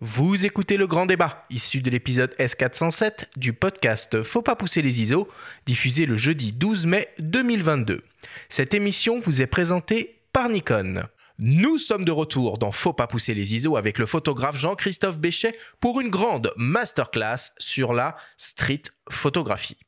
Vous écoutez le grand débat, issu de l'épisode S407 du podcast Faut pas pousser les ISO, diffusé le jeudi 12 mai 2022. Cette émission vous est présentée par Nikon. Nous sommes de retour dans Faut pas pousser les ISO avec le photographe Jean-Christophe Béchet pour une grande masterclass sur la street photographie.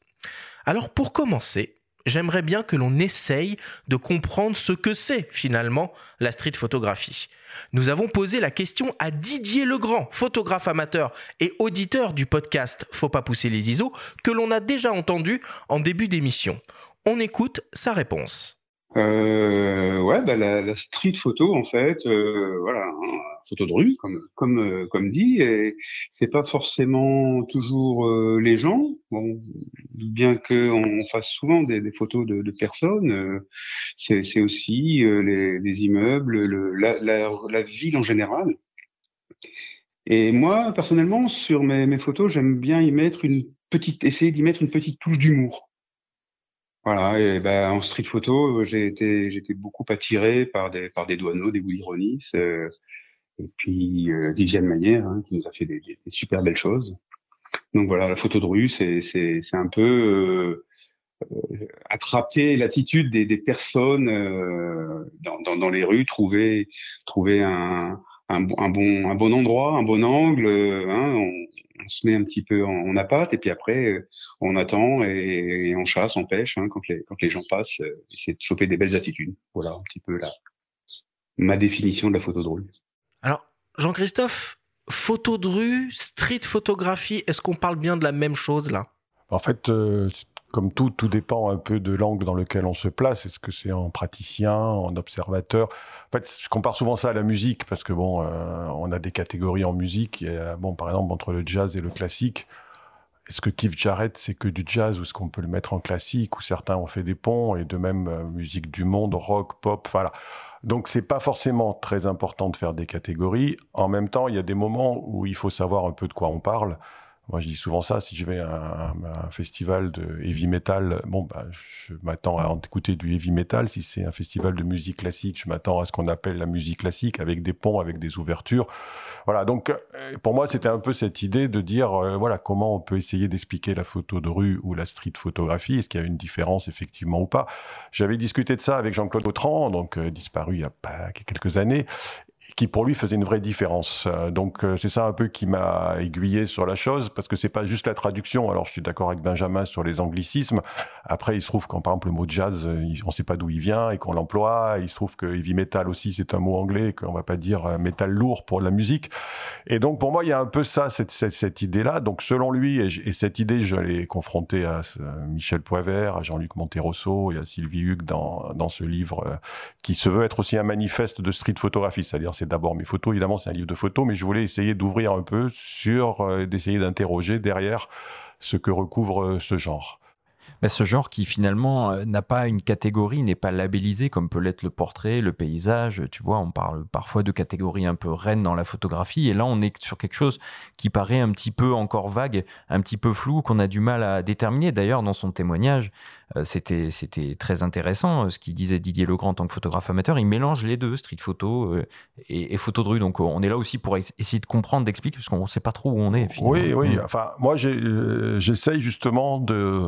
Alors pour commencer, j'aimerais bien que l'on essaye de comprendre ce que c'est finalement la street photographie. Nous avons posé la question à Didier Legrand, photographe amateur et auditeur du podcast Faut pas pousser les ISO, que l'on a déjà entendu en début d'émission. On écoute sa réponse. Euh, ouais, bah, la, street photo, en fait, euh, voilà, hein, photo de rue, comme comme euh, comme dit, et c'est pas forcément toujours euh, les gens. Bien que on fasse souvent des, photos de, personnes, euh, c'est aussi les, les, immeubles, le, la, la, ville en général. Et moi, personnellement, sur mes, photos, j'aime bien y mettre une petite, essayer d'y mettre une petite touche d'humour. Voilà, ben en street photo, j'ai été, j'étais beaucoup attiré par des, par des douaneaux, des Willy et puis euh, Viviane Maillère, hein, qui nous a fait des, des, super belles choses. Donc voilà, la photo de rue, c'est, c'est, c'est un peu euh, euh attraper l'attitude des, des personnes euh, dans, dans, dans, les rues, trouver, trouver un, un, bon, un bon endroit, un bon angle. Hein, on, on se met un petit peu en, en appât et puis après euh, on attend et, et on chasse, on pêche hein, quand les quand les gens passent, euh, essayer de choper des belles attitudes. Voilà un petit peu la ma définition de la photo de rue. Jean-Christophe, photo de rue, street photographie, est-ce qu'on parle bien de la même chose là? En fait, euh, comme tout, tout dépend un peu de l'angle dans lequel on se place. Est-ce que c'est en praticien, en observateur? En fait, je compare souvent ça à la musique parce que bon, euh, on a des catégories en musique. Bon, par exemple, entre le jazz et le classique. Est-ce que Keith Jarrett c'est que du jazz ou est-ce qu'on peut le mettre en classique? Ou certains ont fait des ponts et de même euh, musique du monde, rock, pop, voilà. Donc c'est pas forcément très important de faire des catégories. En même temps, il y a des moments où il faut savoir un peu de quoi on parle. Moi, je dis souvent ça. Si je vais à un, festival de heavy metal, bon, bah, je m'attends à écouter du heavy metal. Si c'est un festival de musique classique, je m'attends à ce qu'on appelle la musique classique, avec des ponts, avec des ouvertures. Voilà. Donc, euh, pour moi, c'était un peu cette idée de dire, euh, voilà, comment on peut essayer d'expliquer la photo de rue ou la street photographie. Est-ce qu'il y a une différence effectivement ou pas? J'avais discuté de ça avec Jean-Claude Autran, donc euh, disparu il y a quelques années, qui pour lui faisait une vraie différence. Euh, donc euh, c'est ça un peu qui m'a aiguillé sur la chose parce que c'est pas juste la traduction. Alors je suis d'accord avec Benjamin sur les anglicismes. Après il se trouve qu'en par exemple le mot jazz, euh, on sait pas d'où il vient et qu'on l'emploie. Il se trouve que heavy metal aussi c'est un mot anglais qu'on va pas dire métal lourd pour la musique. Et donc pour moi il y a un peu ça cette, cette, cette idée là. Donc selon lui et, et cette idée je l'ai confrontée à Michel Poivert, à Jean-Luc Monterosso et à Sylvie Hugues dans dans ce livre qui se veut être aussi un manifeste de street photographie, c'est-à-dire c'est d'abord mes photos. Évidemment, c'est un livre de photos, mais je voulais essayer d'ouvrir un peu sur, euh, d'essayer d'interroger derrière ce que recouvre euh, ce genre. Mais ce genre qui finalement euh, n'a pas une catégorie, n'est pas labellisé comme peut l'être le portrait, le paysage. Tu vois, on parle parfois de catégories un peu reines dans la photographie, et là on est sur quelque chose qui paraît un petit peu encore vague, un petit peu flou, qu'on a du mal à déterminer. D'ailleurs, dans son témoignage, c'était c'était très intéressant euh, ce qu'il disait Didier Legrand en tant que photographe amateur. Il mélange les deux, street photo euh, et, et, photo de rue. Donc on est là aussi pour essayer de comprendre, d'expliquer, parce qu'on ne sait pas trop où on est. Finalement. Oui, oui. Enfin, moi, j'essaye justement de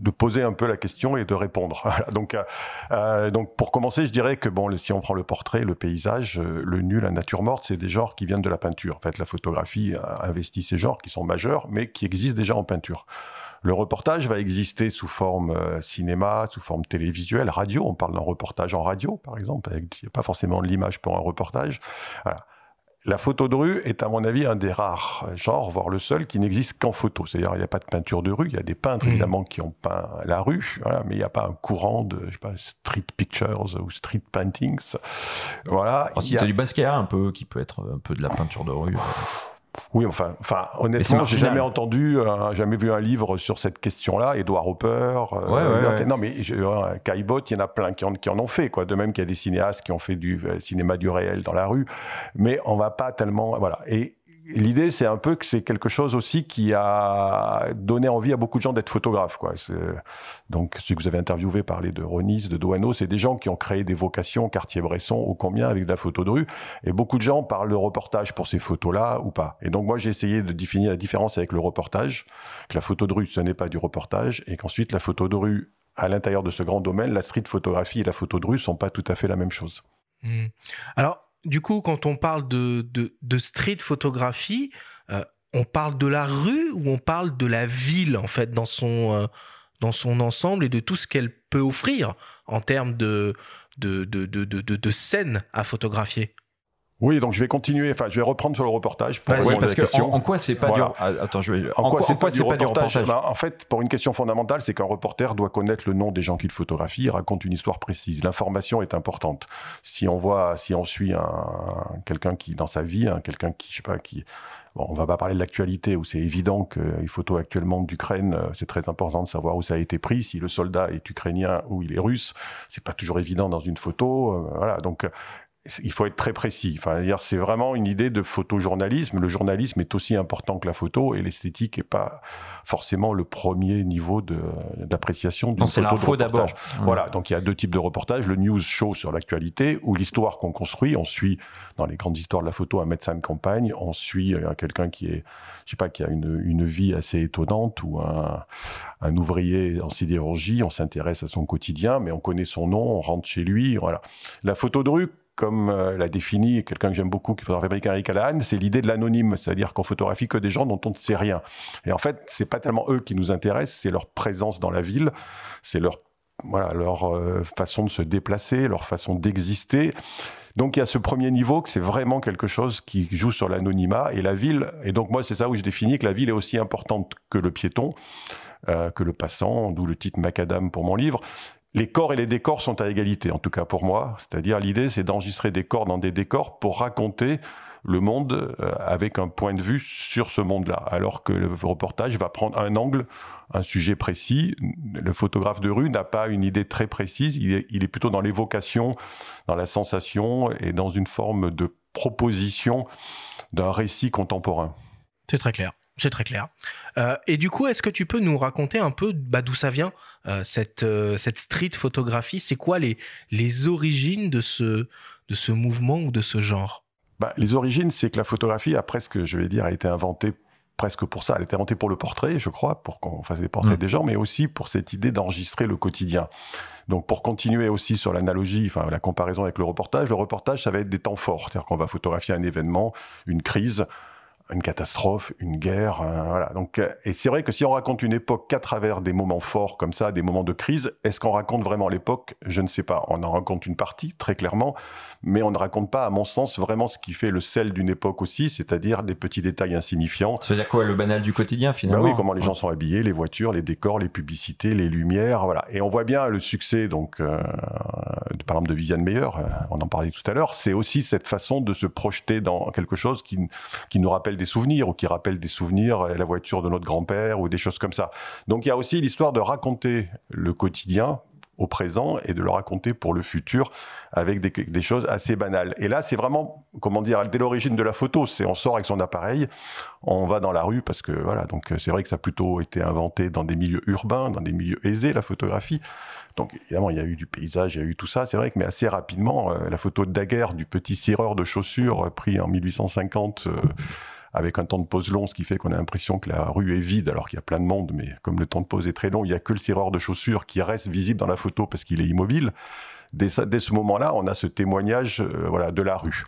de poser un peu la question et de répondre. donc euh, donc pour commencer, je dirais que bon, si on prend le portrait, le paysage, le nu, la nature morte, c'est des genres qui viennent de la peinture. En fait, la photographie investit ces genres qui sont majeurs, mais qui existent déjà en peinture. Le reportage va exister sous forme euh, cinéma, sous forme télévisuelle, radio. On parle d'un reportage en radio, par exemple. Il n'y a pas forcément de l'image pour un reportage. Voilà. La photo de rue est, à mon avis, un des rares genres, voire le seul, qui n'existe qu'en photo. C'est-à-dire, il n'y a pas de peinture de rue. Il y a des peintres, mmh. évidemment, qui ont peint la rue, voilà, mais il n'y a pas un courant de, je sais pas, street pictures ou street paintings. Voilà. Oh, si a... du Basquiat, un peu, qui peut être un peu de la peinture de rue. Oui, enfin, enfin, honnêtement, j'ai jamais entendu, euh, jamais vu un livre sur cette question-là. Edouard Hopper, euh, ouais, ouais, ouais. non, mais Caillebotte, il y en a plein qui en, qui en ont fait, quoi. De même qu'il y a des cinéastes qui ont fait du euh, cinéma du réel dans la rue, mais on va pas tellement, voilà. Et l'idée, c'est un peu que c'est quelque chose aussi qui a donné envie à beaucoup de gens d'être photographes. Quoi. Donc, ceux que vous avez interviewé parler de Ronis, de Douaneau, c'est des gens qui ont créé des vocations, Cartier-Bresson ou combien, avec de la photo de rue. Et beaucoup de gens parlent de reportage pour ces photos-là ou pas. Et donc, moi, j'ai essayé de définir la différence avec le reportage, que la photo de rue, ce n'est pas du reportage, et qu'ensuite, la photo de rue, à l'intérieur de ce grand domaine, la street photographie et la photo de rue sont pas tout à fait la même chose. Hmm. Alors, du coup, quand on parle de, street photographie, euh, on parle de la rue ou on parle de la ville, en fait, dans son, euh, ensemble et de tout ce qu'elle peut offrir en termes de scènes à photographier? Oui, donc je vais continuer. Enfin, je vais reprendre sur le reportage. Pour oui, parce que en, quoi c'est pas du. Attends, je vais. En, quoi, c'est pas, du reportage, ben, En fait, pour une question fondamentale, c'est qu'un reporter doit connaître le nom des gens qu'il photographie. Il raconte une histoire précise. L'information est importante. Si on voit, si on suit un quelqu'un qui dans sa vie, hein, quelqu'un qui, je sais pas, qui Bon, on va pas parler de l'actualité où c'est évident que les photos actuellement d'Ukraine, euh, c'est très important de savoir où ça a été pris. Si le soldat est ukrainien ou il est russe, c'est pas toujours évident dans une photo. Euh, voilà, donc il faut être très précis. Enfin, c'est vraiment une idée de photojournalisme. Le journalisme est aussi important que la photo et l'esthétique n'est pas forcément le premier niveau d'appréciation d'une photo l'info d'abord. Voilà. Donc, il y a deux types de reportages. Le news show sur l'actualité ou l'histoire qu'on construit. On suit, dans les grandes histoires de la photo, un médecin de campagne. On suit euh, quelqu'un qui est, je sais pas, qui a une, une vie assez étonnante ou un, un ouvrier en sidérurgie. On s'intéresse à son quotidien, mais on connaît son nom, on rentre chez lui. Voilà. La photo de rue, comme euh, l'a défini quelqu'un que j'aime beaucoup, qui photographie Eric Callahan, c'est l'idée de l'anonyme, c'est-à-dire qu'on photographie que des gens dont on ne sait rien. Et en fait, c'est pas tellement eux qui nous intéressent, c'est leur présence dans la ville, c'est leur voilà leur euh, façon de se déplacer, leur façon d'exister. Donc il y a ce premier niveau que c'est vraiment quelque chose qui joue sur l'anonymat et la ville. Et donc moi c'est ça où je définis que la ville est aussi importante que le piéton, euh, que le passant, d'où le titre Macadam pour mon livre les corps et les décors sont à égalité, en tout cas pour moi. C'est-à-dire l'idée, c'est d'enregistrer des corps dans des décors pour raconter le monde euh, avec un point de vue sur ce monde-là. Alors que le reportage va prendre un angle, un sujet précis. Le photographe de rue n'a pas une idée très précise. Il est, il est plutôt dans l'évocation, dans la sensation et dans une forme de proposition d'un récit contemporain. C'est très clair. C'est très clair. Euh, et du coup, est-ce que tu peux nous raconter un peu bah, d'où ça vient, euh, cette, euh, cette street photographie? C'est quoi les, les origines de ce, de ce mouvement ou de ce genre? Bah, Les origines, c'est que la photographie a presque, je vais dire, a été inventée presque pour ça. Elle a été inventée pour le portrait, je crois, pour qu'on fasse des portraits mmh. des gens, mais aussi pour cette idée d'enregistrer le quotidien. Donc, pour continuer aussi sur l'analogie, enfin la comparaison avec le reportage, le reportage, ça va être des temps forts, c'est-à-dire qu'on va photographier un événement, une crise, une catastrophe, une guerre, voilà. Donc, euh, et c'est vrai que si on raconte une époque qu'à travers des moments forts comme ça, des moments de crise, est-ce qu'on raconte vraiment l'époque? Je ne sais pas. On en raconte une partie très clairement, mais on ne raconte pas, à mon sens, vraiment ce qui fait le sel d'une époque aussi, c'est-à-dire des petits détails insignifiants. Ça veut dire quoi, le banal du quotidien finalement? ben Oui, comment les gens sont habillés, les voitures, les décors, les publicités, les lumières, voilà. Et on voit bien le succès, donc, euh, par exemple de Viviane Meyer, euh, on en parlait tout à l'heure. C'est aussi cette façon de se projeter dans quelque chose qui, qui nous rappelle des souvenirs ou qui rappelle des souvenirs, euh, la voiture de notre grand-père ou des choses comme ça. Donc il y a aussi l'histoire de raconter le quotidien au présent et de le raconter pour le futur avec des, choses assez banales. Et là, c'est vraiment, comment dire, dès l'origine de la photo, c'est on sort avec son appareil, on va dans la rue parce que voilà, donc c'est vrai que ça a plutôt été inventé dans des milieux urbains, dans des milieux aisés, la photographie. Donc évidemment, il y a eu du paysage, il y a eu tout ça, c'est vrai que mais assez rapidement, euh, la photo de Daguerre du petit cireur de chaussures pris en 1850 avec un temps de pause long, ce qui fait qu'on a l'impression que la rue est vide alors qu'il y a plein de monde, mais comme le temps de pause est très long, il y a que le serreur de chaussures qui reste visible dans la photo parce qu'il est immobile. Dès, dès ce moment-là, on a ce témoignage euh, voilà, de la rue.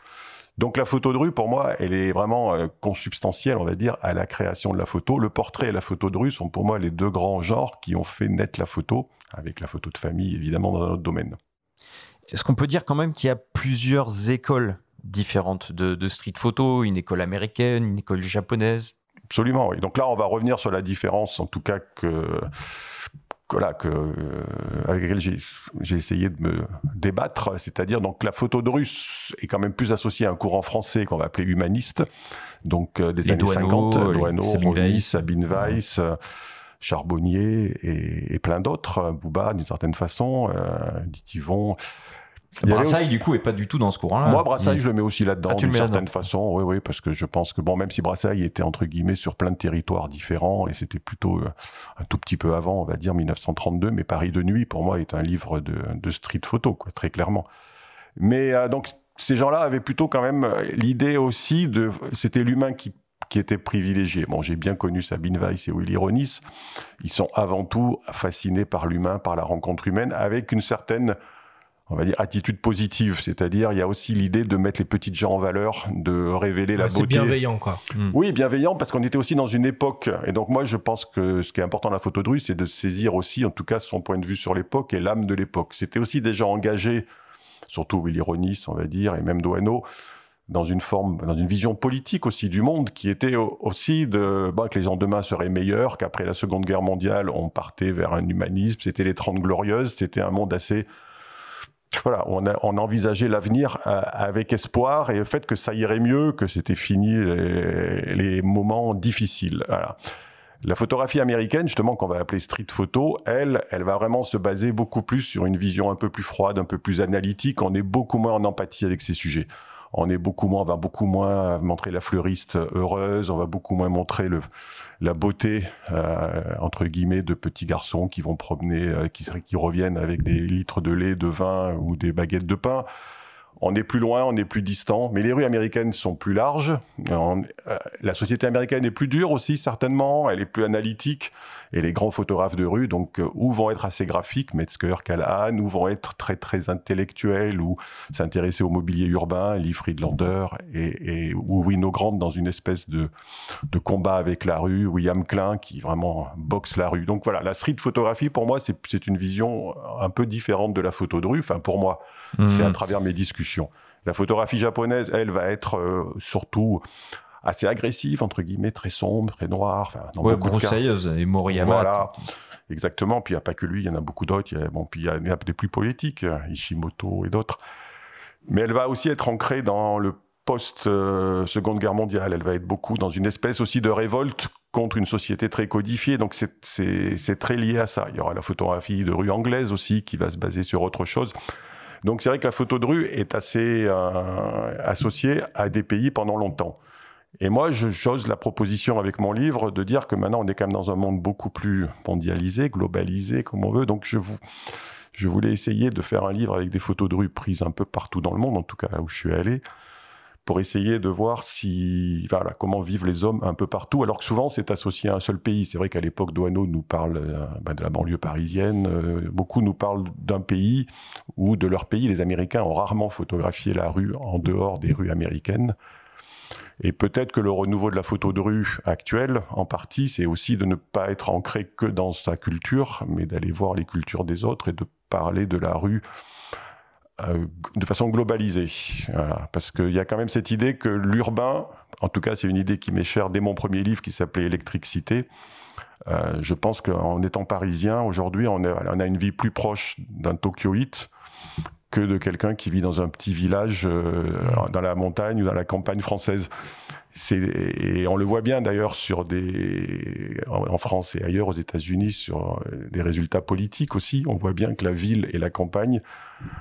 Donc la photo de rue, pour moi, elle est vraiment euh, consubstantielle, on va dire, à la création de la photo. Le portrait et la photo de rue sont pour moi les deux grands genres qui ont fait naître la photo, avec la photo de famille évidemment dans notre domaine. Est-ce qu'on peut dire quand même qu'il y a plusieurs écoles différentes de, street photo, une école américaine, une école japonaise. Absolument, oui. Donc là, on va revenir sur la différence, en tout cas que voilà, que, euh, avec laquelle j'ai essayé de me débattre, c'est-à-dire donc la photo de russe est quand même plus associée à un courant français qu'on va appeler humaniste, donc euh, des années 50, Douaneau, Sabine Sabine Weiss, euh, Charbonnier et, plein d'autres, Bouba d'une certaine façon, euh, Ditivon, Brassailles, du coup, est pas du tout dans ce courant-là. Moi, Brassailles, je le mets aussi là-dedans, Ah, d'une certaine façon. Oui, oui, parce que je pense que, bon, même si Brassailles était, entre guillemets, sur plein de territoires différents, et c'était plutôt euh, un tout petit peu avant, on va dire 1932, mais Paris de nuit, pour moi, est un livre de, de street photo, quoi, très clairement. Mais euh, donc, ces gens-là avaient plutôt quand même l'idée aussi de... C'était l'humain qui qui était privilégié. Bon, j'ai bien connu Sabine Weiss et Willy Ronis. Ils sont avant tout fascinés par l'humain, par la rencontre humaine, avec une certaine, on va dire, attitude positive. C'est-à-dire, il y a aussi l'idée de mettre les petites gens en valeur, de révéler la Ouais, C'est beauté. bienveillant, quoi. Oui, bienveillant, parce qu'on était aussi dans une époque. Et donc, moi, je pense que ce qui est important dans la photo de rue, c'est de saisir aussi, en tout cas, son point de vue sur l'époque et l'âme de l'époque. C'était aussi des gens engagés, surtout Willy Ronis, on va dire, et même Doano, dans une forme, dans une vision politique aussi du monde, qui était au- aussi de, bah, que les lendemains seraient meilleurs, qu'après la Seconde Guerre mondiale, on partait vers un humanisme, c'était les Trente Glorieuses, c'était un monde assez, voilà, on a, on envisagé l'avenir euh, avec espoir et le fait que ça irait mieux, que c'était fini les, les moments difficiles. Voilà. La photographie américaine, justement, qu'on va appeler street photo, elle, elle va vraiment se baser beaucoup plus sur une vision un peu plus froide, un peu plus analytique. On est beaucoup moins en empathie avec ces sujets. On est beaucoup moins, on va beaucoup moins montrer la fleuriste heureuse. On va beaucoup moins montrer le, la beauté euh, entre guillemets de petits garçons qui vont promener, euh, qui, qui reviennent avec des litres de lait, de vin ou des baguettes de pain. On est plus loin, on est plus distant, mais les rues américaines sont plus larges. On- euh, la société américaine est plus dure aussi, certainement. Elle est plus analytique. Et les grands photographes de rue, donc, euh, ou vont être assez graphiques, Metzger, Callahan, ou vont être très, très intellectuels, ou s'intéresser au mobilier urbain, Lee Friedlander, et, et, ou Wino Grant dans une espèce de, de combat avec la rue, William Klein qui vraiment boxe la rue. Donc voilà, la street photographie, pour moi, c'est c'est une vision un peu différente de la photo de rue. Enfin, pour moi, c'est à Mhm. travers mes discussions. La photographie japonaise, elle, va être euh, surtout assez agressive, entre guillemets, très sombre, très noire. Enfin, dans Ouais, beaucoup de cas. broussailleuse et Moriyama. Voilà, exactement. Puis il n'y a pas que lui, il y en a beaucoup d'autres. Bon, puis il y y a des plus poétiques, euh, Ishimoto et d'autres. Mais elle va aussi être ancrée dans le post-seconde guerre mondiale. Elle va être beaucoup dans une espèce aussi de révolte contre une société très codifiée. Donc c'est très lié à ça. Il y aura la photographie de rue anglaise aussi qui va se baser sur autre chose. Donc c'est vrai que la photo de rue est assez euh, associée à des pays pendant longtemps. Et moi, j'ose la proposition avec mon livre de dire que maintenant on est quand même dans un monde beaucoup plus mondialisé, globalisé, comme on veut. Donc je, vous, je voulais essayer de faire un livre avec des photos de rue prises un peu partout dans le monde, en tout cas là où je suis allé, pour essayer de voir si, voilà, comment vivent les hommes un peu partout, alors que souvent c'est associé à un seul pays. C'est vrai qu'à l'époque, Douaneau nous parle euh, ben, de la banlieue parisienne, euh, beaucoup nous parlent d'un pays ou de leur pays. Les Américains ont rarement photographié la rue en dehors des rues américaines. Et peut-être que le renouveau de la photo de rue actuelle, en partie, c'est aussi de ne pas être ancré que dans sa culture, mais d'aller voir les cultures des autres et de parler de la rue de façon globalisée. Parce qu'il y a quand même cette idée que l'urbain, en tout cas c'est une idée qui m'est chère dès mon premier livre qui s'appelait Électricité, euh, je pense qu'en étant parisien, aujourd'hui, on, on a une vie plus proche d'un Tokyoïte que de quelqu'un qui vit dans un petit village euh, dans la montagne ou dans la campagne française. Et on le voit bien d'ailleurs sur des, en France et ailleurs aux États-Unis sur euh, des résultats politiques aussi. On voit bien que la ville et la campagne,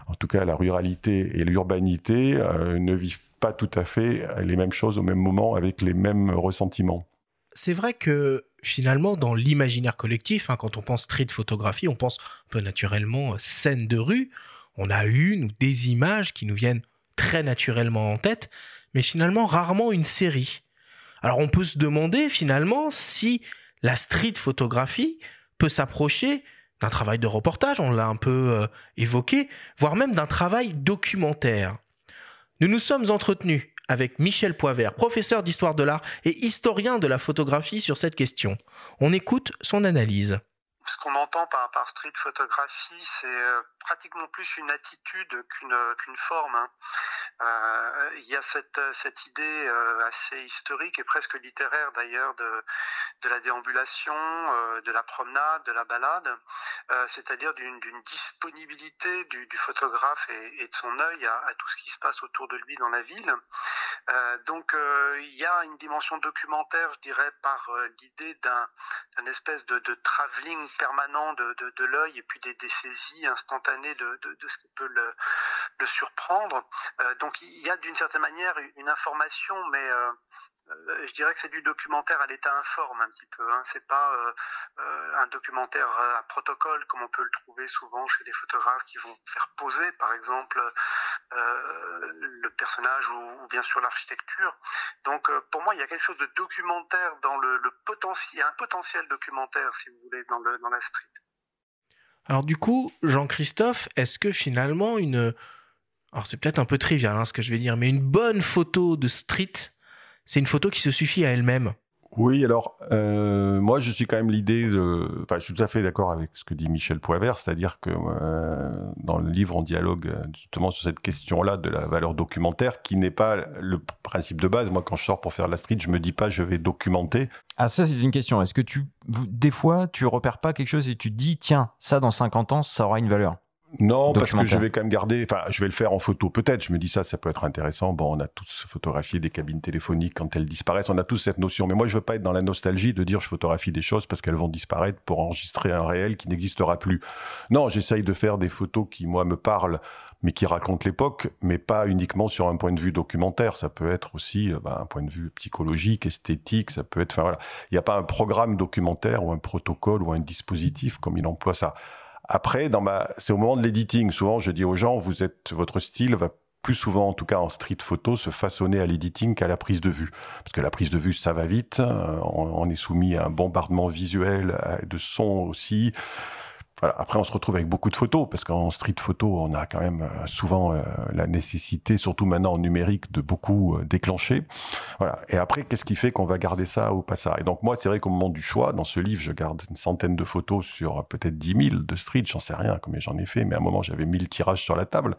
en tout cas la ruralité et l'urbanité, euh, ne vivent pas tout à fait les mêmes choses au même moment avec les mêmes ressentiments. C'est vrai que finalement, dans l'imaginaire collectif, hein, quand on pense street photographie, on pense un peu naturellement scène de rue. On a une ou des images qui nous viennent très naturellement en tête, mais finalement rarement une série. Alors on peut se demander finalement si la street photographie peut s'approcher d'un travail de reportage, on l'a un peu euh, évoqué, voire même d'un travail documentaire. Nous nous sommes entretenus avec Michel Poivert, professeur d'histoire de l'art et historien de la photographie sur cette question. On écoute son analyse. ce qu'on entend par, street photographie, c'est euh, pratiquement plus une attitude qu'une qu'une forme. hein. Euh, Il y a cette, cette idée euh, assez historique et presque littéraire d'ailleurs de, de la déambulation, euh, de la promenade, de la balade, c'est-à-dire d'une disponibilité du, photographe et, de son œil à, tout ce qui se passe autour de lui dans la ville. Donc il y a une dimension documentaire, je dirais, par l'idée d'un d'un espèce de, de travelling permanent de, de, de l'œil et puis des, des saisies instantanées de, ce qui peut le, surprendre. donc il y a d'une certaine manière une information, mais je dirais que c'est du documentaire à l'état informe un petit peu. Hein. C'est pas un documentaire à protocole comme on peut le trouver souvent chez des photographes qui vont faire poser, par exemple, le personnage ou, bien sûr l'architecture. Donc pour moi, il y a quelque chose de documentaire dans le, potentiel, un potentiel documentaire, si vous voulez, dans, le, dans la street. Alors du coup, Jean-Christophe, est-ce que finalement une... Alors c'est peut-être un peu trivial hein, ce que je vais dire, mais une bonne photo de street, c'est une photo qui se suffit à elle-même? Oui, alors euh, moi je suis quand même l'idée de, enfin je suis tout à fait d'accord avec ce que dit Michel Poivert, c'est-à-dire que euh, dans le livre on dialogue euh, justement sur cette question-là de la valeur documentaire, qui n'est pas le principe de base. Moi quand je sors pour faire la street, je me dis pas je vais documenter. Ah ça c'est une question. Est-ce que tu, des fois tu repères pas quelque chose et tu te dis tiens ça dans 50 ans ça aura une valeur? Non, parce que je vais quand même garder, enfin, je vais le faire en photo peut-être. Je me dis ça, ça peut être intéressant. Bon, on a tous photographié des cabines téléphoniques quand elles disparaissent. On a tous cette notion. Mais moi, je veux pas être dans la nostalgie de dire je photographie des choses parce qu'elles vont disparaître pour enregistrer un réel qui n'existera plus. Non, j'essaye de faire des photos qui, moi, me parlent mais qui racontent l'époque, mais pas uniquement sur un point de vue documentaire. Ça peut être aussi bah, un point de vue psychologique, esthétique. Ça peut être, enfin voilà, il n'y a pas un programme documentaire ou un protocole ou un dispositif comme il emploie ça. Après, dans ma, c'est au moment de l'editing. Souvent, je dis aux gens, vous êtes, votre style va plus souvent, en tout cas en street photo, se façonner à l'editing qu'à la prise de vue. Parce que la prise de vue, ça va vite. Euh, on, est soumis à un bombardement visuel, de son aussi. Après, on se retrouve avec beaucoup de photos parce qu'en street photo, on a quand même euh, souvent euh, la nécessité, surtout maintenant en numérique, de beaucoup euh, déclencher. Voilà. Et après, qu'est-ce qui fait qu'on va garder ça ou pas ça Et donc moi, c'est vrai qu'au moment du choix, dans ce livre, je garde une centaine de photos sur peut-être 10 000 de street. J'en sais rien, combien j'en ai fait, mais à un moment, j'avais 1000 tirages sur la table.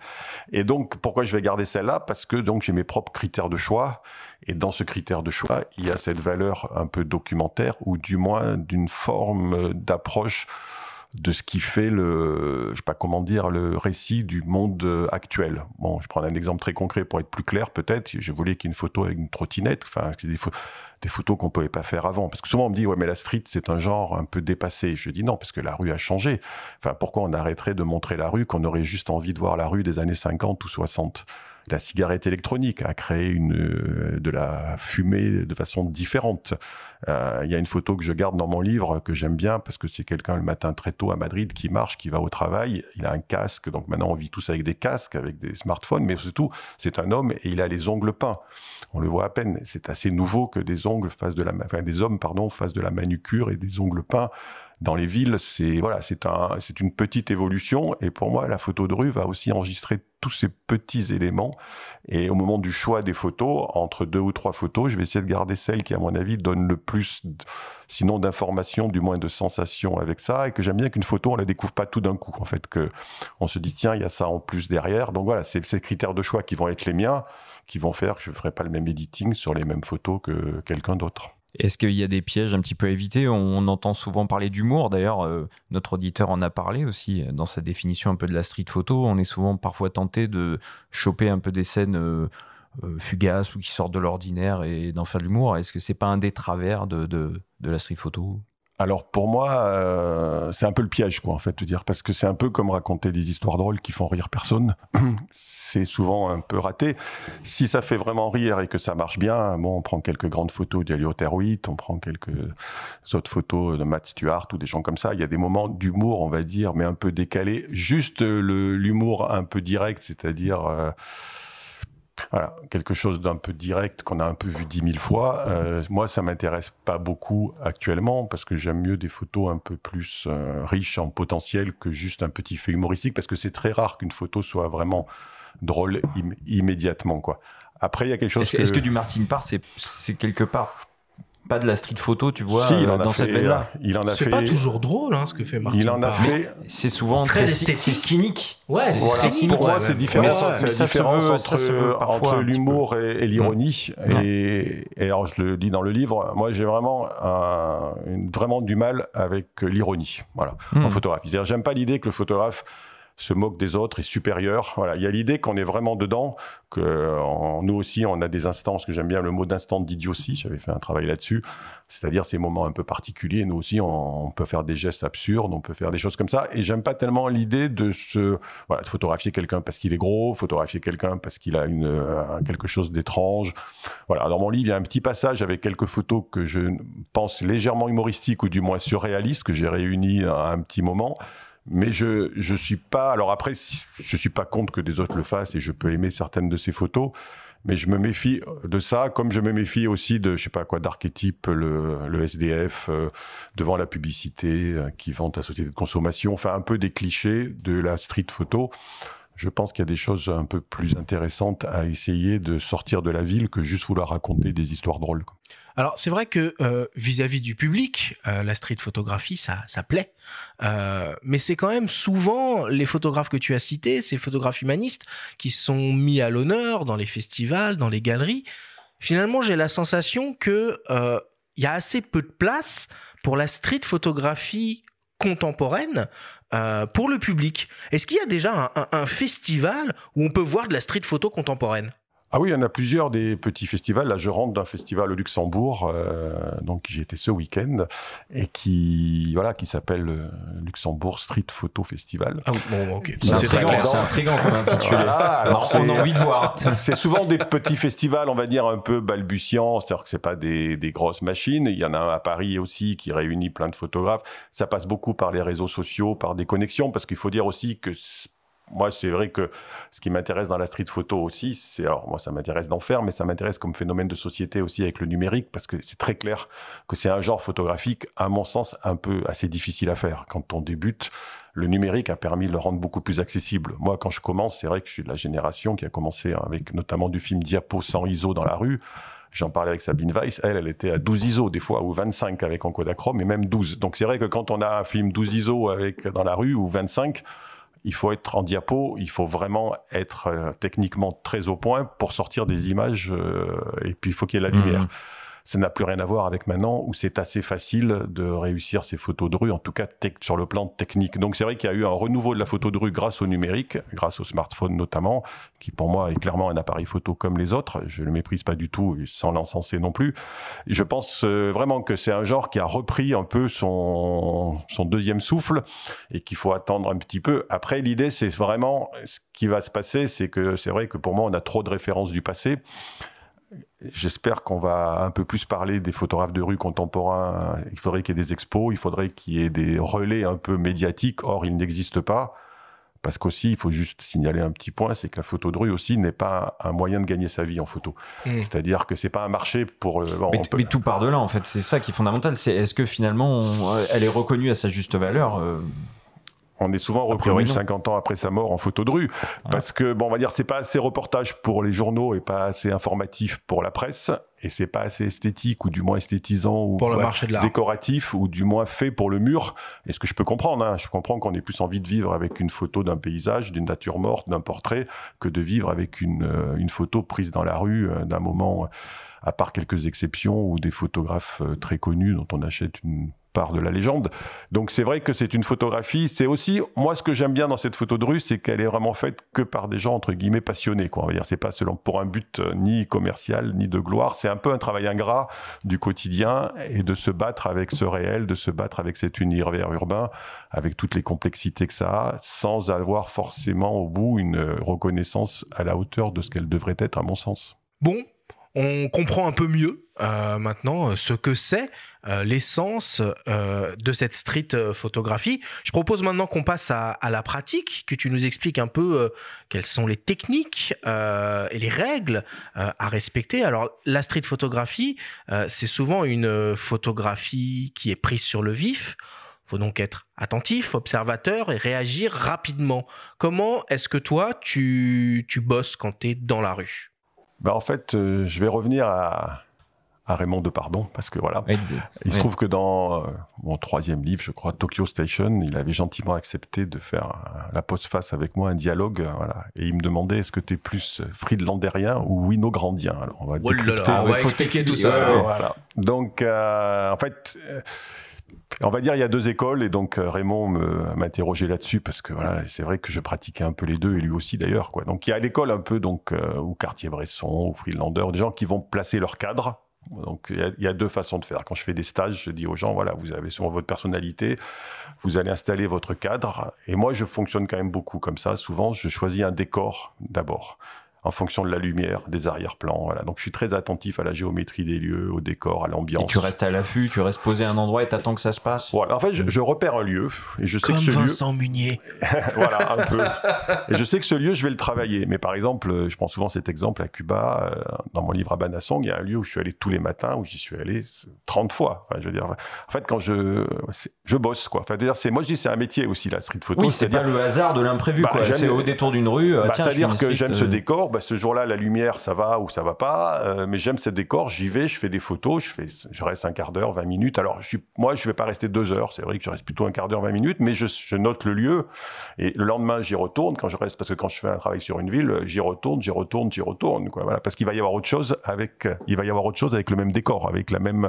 Et donc, pourquoi je vais garder celle-là? Parce que donc j'ai mes propres critères de choix. Et dans ce critère de choix, il y a cette valeur un peu documentaire ou du moins d'une forme d'approche de ce qui fait le, je sais pas comment dire, le récit du monde euh, actuel. Bon, je prends un exemple très concret pour être plus clair, peut-être. Je voulais qu'il y ait une photo avec une trottinette. Enfin, des, des photos qu'on pouvait pas faire avant. Parce que souvent on me dit, ouais, mais la street, c'est un genre un peu dépassé. Je dis non, parce que la rue a changé. Enfin, pourquoi on arrêterait de montrer la rue qu'on aurait juste envie de voir la rue des années 50 ou 60? La cigarette électronique a créé une, euh, de la fumée de façon différente. Euh, il y a une photo que je garde dans mon livre que j'aime bien parce que c'est quelqu'un le matin très tôt à Madrid qui marche, qui va au travail. Il a un casque, donc maintenant on vit tous avec des casques, avec des smartphones, mais surtout c'est un homme et il a les ongles peints. On le voit à peine. C'est assez nouveau que des ongles fassent de la, enfin, des hommes pardon fassent de la manucure et des ongles peints dans les villes, c'est voilà, c'est un, c'est une petite évolution. Et pour moi, la photo de rue va aussi enregistrer tous ces petits éléments. Et au moment du choix des photos, entre deux ou trois photos, je vais essayer de garder celle qui, à mon avis, donne le plus, sinon d'informations, du moins de sensations avec ça. Et que j'aime bien qu'une photo, on la découvre pas tout d'un coup. En fait, que on se dit tiens, il y a ça en plus derrière. Donc voilà, c'est ces critères de choix qui vont être les miens, qui vont faire que je ferai pas le même editing sur les mêmes photos que quelqu'un d'autre. Est-ce qu'il y a des pièges un petit peu à éviter? On, entend souvent parler d'humour. D'ailleurs, euh, notre auditeur en a parlé aussi dans sa définition un peu de la street photo. On est souvent parfois tenté de choper un peu des scènes euh, euh, fugaces ou qui sortent de l'ordinaire et d'en faire de l'humour. Est-ce que c'est pas un des travers de, de la street photo? Alors pour moi, euh, c'est un peu le piège, quoi, en fait, de dire, parce que c'est un peu comme raconter des histoires drôles qui font rire personne. c'est souvent un peu raté. Si ça fait vraiment rire et que ça marche bien, bon, on prend quelques grandes photos d'Eliot Hewitt, on prend quelques autres photos de Matt Stewart ou des gens comme ça. Il y a des moments d'humour, on va dire, mais un peu décalé. Juste l'humour un peu direct, c'est-à-dire euh, voilà, quelque chose d'un peu direct qu'on a un peu vu dix mille fois. Euh, moi, ça m'intéresse pas beaucoup actuellement parce que j'aime mieux des photos un peu plus euh, riches en potentiel que juste un petit fait humoristique parce que c'est très rare qu'une photo soit vraiment drôle immédiatement, quoi. Après, il y a quelque chose. Est-ce que... du Martin Parr, c'est quelque part pas de la street photo, tu vois, il en dans cette veine-là. Il en a C'est pas toujours drôle, hein, ce que fait Martin. Il en a fait. C'est souvent très esthétique. C'est cynique. Ouais, c'est cynique. Pour moi, c'est différent. C'est la différence entre, entre l'humour et, l'ironie. Et, et, alors, je le dis dans le livre, moi, j'ai vraiment un, vraiment du mal avec l'ironie. Voilà. En mm. photographie. C'est-à-dire, j'aime pas l'idée que le photographe se moque des autres, est supérieur. Voilà, il y a l'idée qu'on est vraiment dedans, que nous aussi on a des instances que j'aime bien le mot d'instant d'idiotie. J'avais fait un travail là-dessus, c'est-à-dire ces moments un peu particuliers. Nous aussi on, peut faire des gestes absurdes, on peut faire des choses comme ça. Et j'aime pas tellement l'idée de se voilà de photographier quelqu'un parce qu'il est gros, photographier quelqu'un parce qu'il a une euh, quelque chose d'étrange. Voilà, dans mon livre il y a un petit passage avec quelques photos que je pense légèrement humoristiques ou du moins surréalistes que j'ai réunies à un petit moment mais je je suis pas alors après je suis pas contre que des autres le fassent et je peux aimer certaines de ces photos mais je me méfie de ça comme je me méfie aussi de je sais pas quoi d'archétype le, le SDF euh, devant la publicité euh, qui vante la société de consommation. Enfin un peu des clichés de la street photo je pense qu'il y a des choses un peu plus intéressantes à essayer de sortir de la ville que juste vouloir raconter des histoires drôles. Alors c'est vrai que euh, vis-à-vis du public, euh, la street photographie, ça, ça plaît. Euh, mais c'est quand même souvent les photographes que tu as cités, ces photographes humanistes, qui sont mis à l'honneur dans les festivals, dans les galeries. Finalement, j'ai la sensation que il y a assez peu de place pour la street photographie contemporaine pour le public. Est-ce qu'il y a déjà un, un, festival où on peut voir de la street photo contemporaine? Ah oui, il y en a plusieurs des petits festivals. Là, je rentre d'un festival au Luxembourg, euh, donc j'y étais ce week-end, et qui voilà, qui s'appelle euh, Luxembourg Street Photo Festival. Ah, bon, ok. C'est intriguant, comme intitulé. Alors, on a envie de voir. C'est souvent des petits festivals, on va dire un peu balbutiants, c'est-à-dire que c'est pas des, des grosses machines. Il y en a un à Paris aussi qui réunit plein de photographes. Ça passe beaucoup par les réseaux sociaux, par des connexions, parce qu'il faut dire aussi que moi, c'est vrai que ce qui m'intéresse dans la street photo aussi, c'est alors moi ça m'intéresse d'en faire, mais ça m'intéresse comme phénomène de société aussi avec le numérique parce que c'est très clair que c'est un genre photographique, à mon sens, un peu assez difficile à faire. Quand on débute, le numérique a permis de le rendre beaucoup plus accessible. Moi, quand je commence, c'est vrai que je suis de la génération qui a commencé avec notamment du film diapo sans ISO dans la rue. J'en parlais avec Sabine Weiss, elle, elle était à 12 ISO des fois, ou 25 avec en Kodachrome, et même 12. Donc c'est vrai que quand on a un film 12 ISO avec dans la rue, ou 25, il faut être en diapo, il faut vraiment être euh, techniquement très au point pour sortir des images, euh, et puis il faut qu'il y ait la lumière. Mmh ça n'a plus rien à voir avec maintenant où c'est assez facile de réussir ces photos de rue, en tout cas sur le plan technique. Donc c'est vrai qu'il y a eu un renouveau de la photo de rue grâce au numérique, grâce au smartphone notamment, qui pour moi est clairement un appareil photo comme les autres. Je le méprise pas du tout, sans l'encenser non plus. je pense euh, vraiment que c'est un genre qui a repris un peu son, son deuxième souffle et qu'il faut attendre un petit peu. Après, l'idée, c'est vraiment ce qui va se passer, c'est que c'est vrai que pour moi, on a trop de références du passé. J'espère qu'on va un peu plus parler des photographes de rue contemporains. Il faudrait qu'il y ait des expos, il faudrait qu'il y ait des relais un peu médiatiques. Or, ils n'existent pas. Parce qu'aussi, il faut juste signaler un petit point, c'est que la photo de rue aussi n'est pas un moyen de gagner sa vie en photo. Hmm. C'est-à-dire que c'est pas un marché pour. Euh, mais, tout part de là, en fait. C'est ça qui est fondamental. C'est est-ce que finalement, elle est reconnue à sa juste valeur euh, on est souvent reconnu 50 ans après sa mort en photo de rue parce que bon on va dire c'est pas assez reportage pour les journaux et pas assez informatif pour la presse et c'est pas assez esthétique ou du moins esthétisant ou pour le marché de décoratif ou du moins fait pour le mur. Et ce que je peux comprendre hein, je comprends qu'on ait plus envie de vivre avec une photo d'un paysage d'une nature morte d'un portrait que de vivre avec une euh, une photo prise dans la rue euh, d'un moment à part quelques exceptions ou des photographes euh, très connus dont on achète une de la légende. Donc c'est vrai que c'est une photographie. C'est aussi moi ce que j'aime bien dans cette photo de rue, c'est qu'elle est vraiment faite que par des gens entre guillemets passionnés. Quoi. On va dire c'est pas selon pour un but euh, ni commercial ni de gloire. C'est un peu un travail ingrat du quotidien et de se battre avec ce réel, de se battre avec cet univers urbain, avec toutes les complexités que ça a, sans avoir forcément au bout une reconnaissance à la hauteur de ce qu'elle devrait être à mon sens. Bon, on comprend un peu mieux euh, maintenant euh, ce que c'est euh, l'essence de cette street photographie. Je propose maintenant qu'on passe à, la pratique, que tu nous expliques un peu quelles sont les techniques et les règles à respecter. Alors la street photographie, c'est souvent une photographie qui est prise sur le vif. Faut donc être attentif, observateur et réagir rapidement. Comment est-ce que toi tu, tu bosses quand tu es dans la rue? Ben en fait, euh, je vais revenir à, à Raymond Depardon, parce que voilà, il se trouve que dans euh, mon troisième livre, je crois, Tokyo Station, il avait gentiment accepté de faire la post-face avec moi, un dialogue, euh, voilà, et il me demandait est-ce que tu es plus friedlanderien ou winograndien? Alors on va, oh on va expliquer tout ça. voilà. Donc, en fait on va dire il y a deux écoles et donc euh, Raymond m'interrogeait là-dessus parce que voilà c'est vrai que je pratiquais un peu les deux et lui aussi d'ailleurs quoi. Donc il y a l'école un peu donc euh, ou Cartier-Bresson ou Freelander, des gens qui vont placer leur cadre. Donc il y, a, deux façons de faire. Quand je fais des stages, je dis aux gens voilà vous avez sur votre personnalité, vous allez installer votre cadre et moi je fonctionne quand même beaucoup comme ça. Souvent je choisis un décor d'abord en fonction de la lumière, des arrière-plans. Voilà. Donc je suis très attentif à la géométrie des lieux, au décor, à l'ambiance. Et tu restes à l'affût, tu restes posé à un endroit et t'attends que ça se passe? Voilà. En fait, je, repère un lieu et je sais que ce Vincent Munier. voilà, un peu. Et je sais que ce lieu, je vais le travailler. Mais par exemple, je prends souvent cet exemple à Cuba, euh, dans mon livre à Banasson, il y a un lieu où je suis allé tous les matins, où j'y suis allé 30 fois. Enfin, je veux dire, en fait, quand je je bosse, quoi. Enfin, c'est moi je dis c'est un métier aussi la street photo. Oui, c'est pas le hasard de l'imprévu, bah, quoi. C'est au détour d'une rue. Bah, C'est-à-dire que j'aime ce euh, décor. Bah, ce jour-là, la lumière ça va ou ça va pas. Euh, mais j'aime ce décor, j'y vais, je fais des photos, je reste un quart d'heure, 20 minutes. Alors, moi, je vais pas rester deux heures. C'est vrai que je reste plutôt un quart d'heure, 20 minutes, mais je, note le lieu et le lendemain, j'y retourne quand je reste parce que quand je fais un travail sur une ville, j'y retourne, j'y retourne, j'y retourne. Parce qu'il va y avoir autre chose avec, il va y avoir autre chose avec le même décor, avec la même.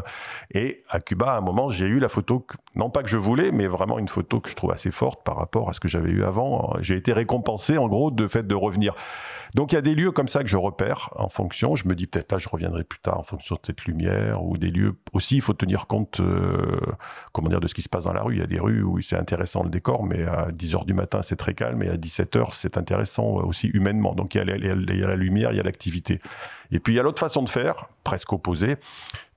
Et à Cuba, à un moment, j'ai eu la photo, non pas que je voulais, mais vraiment une photo que je trouve assez forte par rapport à ce que j'avais eu avant. J'ai été récompensé en gros de fait de revenir. Donc il y a des lieux comme ça que je repère en fonction. Je me dis peut-être là je reviendrai plus tard en fonction de cette lumière ou des lieux aussi. Il faut tenir compte euh, comment dire de ce qui se passe dans la rue. Il y a des rues où c'est intéressant le décor, mais à 10 heures du matin c'est très calme et à 17 heures c'est intéressant aussi humainement. Donc il y a la lumière, il y a l'activité. Et puis il y a l'autre façon de faire, presque opposée,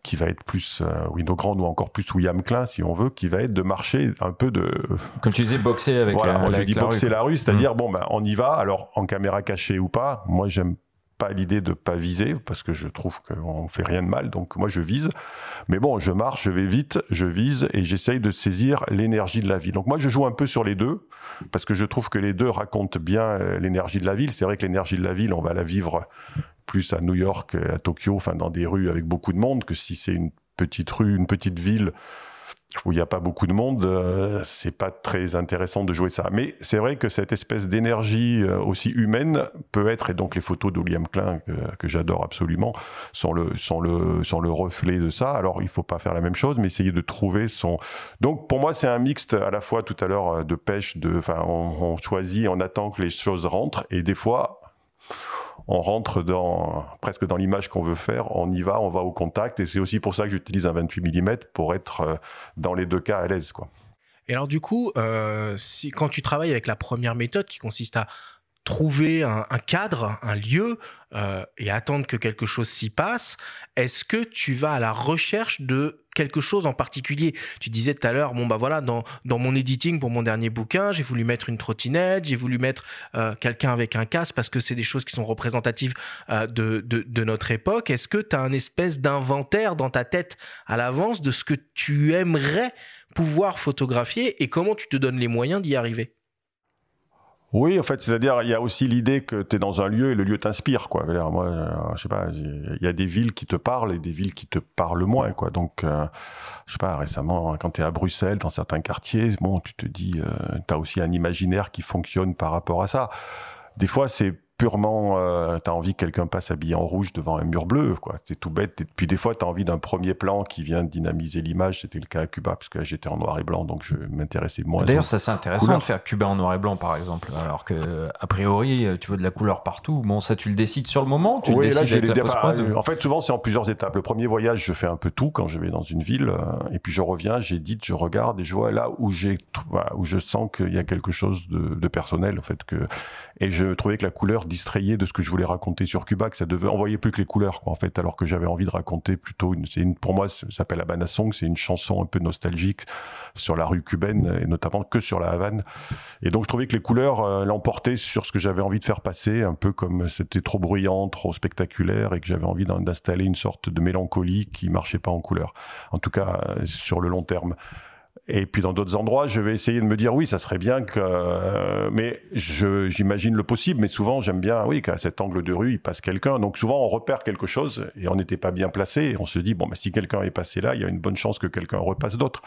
qui va être plus euh, Windows Grand ou encore plus William Klein si on veut, qui va être de marcher un peu de. Comme tu disais, boxer avec. Voilà, la, moi je dis boxer la rue, c'est-à-dire mm. bon ben on y va. Alors en caméra cachée ou pas, moi j'aime pas l'idée de pas viser parce que je trouve qu'on fait rien de mal. Donc moi je vise, mais bon je marche, je vais vite, je vise et j'essaye de saisir l'énergie de la ville. Donc moi je joue un peu sur les deux parce que je trouve que les deux racontent bien euh, l'énergie de la ville. C'est vrai que l'énergie de la ville, on va la vivre plus à New York, à Tokyo, enfin dans des rues avec beaucoup de monde, que si c'est une petite rue, une petite ville où il n'y a pas beaucoup de monde, euh, c'est pas très intéressant de jouer ça. Mais c'est vrai que cette espèce d'énergie euh, aussi humaine peut être, et donc les photos de William Klein que, j'adore absolument sont le sont le sont le reflet de ça. Alors il faut pas faire la même chose, mais essayer de trouver son. Donc pour moi c'est un mixte à la fois tout à l'heure euh, de pêche, de, enfin on choisit, on attend que les choses rentrent, et des fois on rentre dans presque dans l'image qu'on veut faire, on y va, on va au contact, et c'est aussi pour ça que j'utilise un 28 mm pour être euh, dans les deux cas à l'aise, quoi. Et alors du coup, euh, si, quand tu travailles avec la première méthode qui consiste à trouver un, cadre, un lieu euh, et attendre que quelque chose s'y passe, est-ce que tu vas à la recherche de quelque chose en particulier? Tu disais tout à l'heure, bon bah voilà, dans, mon editing pour mon dernier bouquin, j'ai voulu mettre une trottinette, j'ai voulu mettre euh, quelqu'un avec un casque parce que c'est des choses qui sont représentatives euh, de, de, de, notre époque. Est-ce que tu as un espèce d'inventaire dans ta tête à l'avance de ce que tu aimerais pouvoir photographier et comment tu te donnes les moyens d'y arriver? Oui, en fait, c'est-à-dire, il y a aussi l'idée que tu es dans un lieu et le lieu t'inspire, quoi. Moi, euh, je sais pas, il y a des villes qui te parlent et des villes qui te parlent moins, quoi. Donc, euh, je sais pas, récemment, quand tu es à Bruxelles, dans certains quartiers, bon, tu te dis, euh, tu as aussi un imaginaire qui fonctionne par rapport à ça. Des fois, c'est purement, euh, tu as envie que quelqu'un passe habillé en rouge devant un mur bleu, quoi. C'est tout bête. Et puis des fois, tu as envie d'un premier plan qui vient dynamiser l'image. C'était le cas à Cuba, parce que j'étais en noir et blanc, donc je m'intéressais moins. D'ailleurs, ça c'est intéressant de faire Cuba en noir et blanc, par exemple. Alors que, a priori, tu veux de la couleur partout. Bon, ça, tu le décides sur le moment. Tu oui, là, j'ai les En fait, souvent, c'est en plusieurs étapes. Le premier voyage, je fais un peu tout quand je vais dans une ville, euh, et puis je reviens, j'édite, je regarde, et je vois là où j'ai, où je sens qu'il y a quelque chose de, de personnel, en fait, que, et je trouvais que la couleur distrayait de ce que je voulais raconter sur Cuba, que ça devait envoyer plus que les couleurs, quoi, en fait, alors que j'avais envie de raconter plutôt une, une, pour moi, ça s'appelle Habana Song, c'est une chanson un peu nostalgique sur la rue cubaine, et notamment que sur la Havane. Et donc, je trouvais que les couleurs euh, l'emportaient sur ce que j'avais envie de faire passer, un peu comme c'était trop bruyant, trop spectaculaire, et que j'avais envie d'installer une sorte de mélancolie qui marchait pas en couleur. En tout cas, euh, sur le long terme. Et puis dans d'autres endroits, je vais essayer de me dire oui, ça serait bien que, euh, mais j'imagine le possible. Mais souvent, j'aime bien, oui, qu'à cet angle de rue, il passe quelqu'un. Donc souvent, on repère quelque chose et on n'était pas bien placé. On se dit bon, bah, si quelqu'un est passé là, il y a une bonne chance que quelqu'un repasse d'autres.